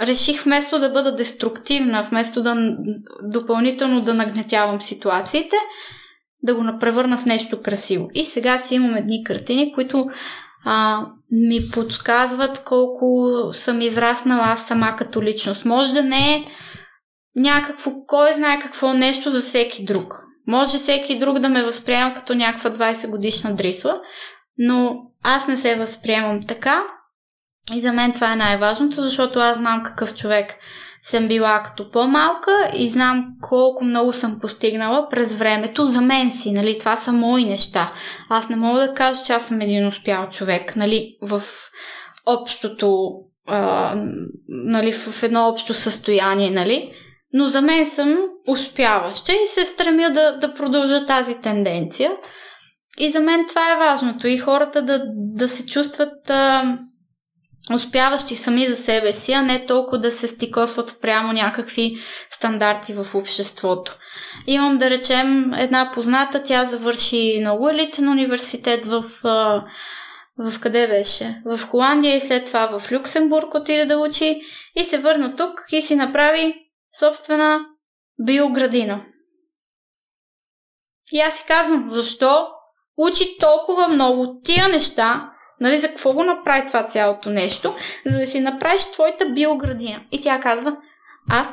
реших вместо да бъда деструктивна, вместо да допълнително да нагнетявам ситуациите, да го превърна в нещо красиво. И сега си имам едни картини, които а, ми подсказват колко съм израснала аз сама като личност. Може да не е някакво, кой знае какво нещо за всеки друг. Може всеки друг да ме възприема като някаква 20 годишна дрисла, но аз не се възприемам така. И за мен това е най-важното, защото аз знам какъв човек съм била като по-малка и знам колко много съм постигнала през времето за мен си, нали, това са мои неща. Аз не мога да кажа, че аз съм един успял човек, нали, в общото, а, нали, в едно общо състояние, нали, но за мен съм успяваща и се стремя да, да продължа тази тенденция. И за мен това е важното. И хората да, да се чувстват а, успяващи сами за себе си, а не толкова да се стикосват спрямо някакви стандарти в обществото. Имам да речем една позната, тя завърши много елитен университет в, в къде беше? В Холандия и след това в Люксембург отиде да учи и се върна тук и си направи собствена биоградина. И аз си казвам, защо учи толкова много тия неща, Нали, за какво го направи това цялото нещо? За да си направиш твоята биоградина. И тя казва, аз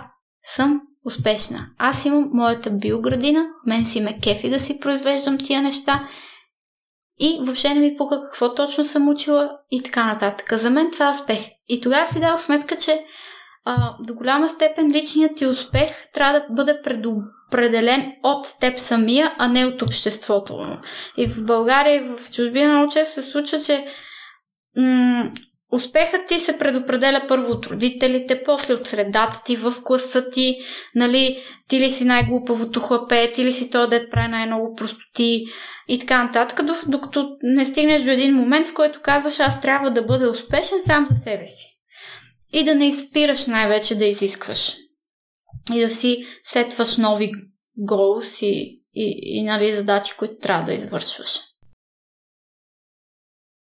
съм успешна. Аз имам моята биоградина, мен си ме кефи да си произвеждам тия неща и въобще не ми пука какво точно съм учила и така нататък. За мен това е успех. И тогава си дал сметка, че а, до голяма степен личният ти успех трябва да бъде предопределен от теб самия, а не от обществото. И в България, и в чужбина много често се случва, че м- успехът ти се предопределя първо от родителите, после от средата ти, в класа ти, нали, ти ли си най-глупавото хлапе, ти ли си то дет прави най-много простоти и така нататък, докато не стигнеш до един момент, в който казваш, аз трябва да бъда успешен сам за себе си и да не изпираш най-вече да изискваш. И да си сетваш нови голси и, и, и нали, задачи, които трябва да извършваш.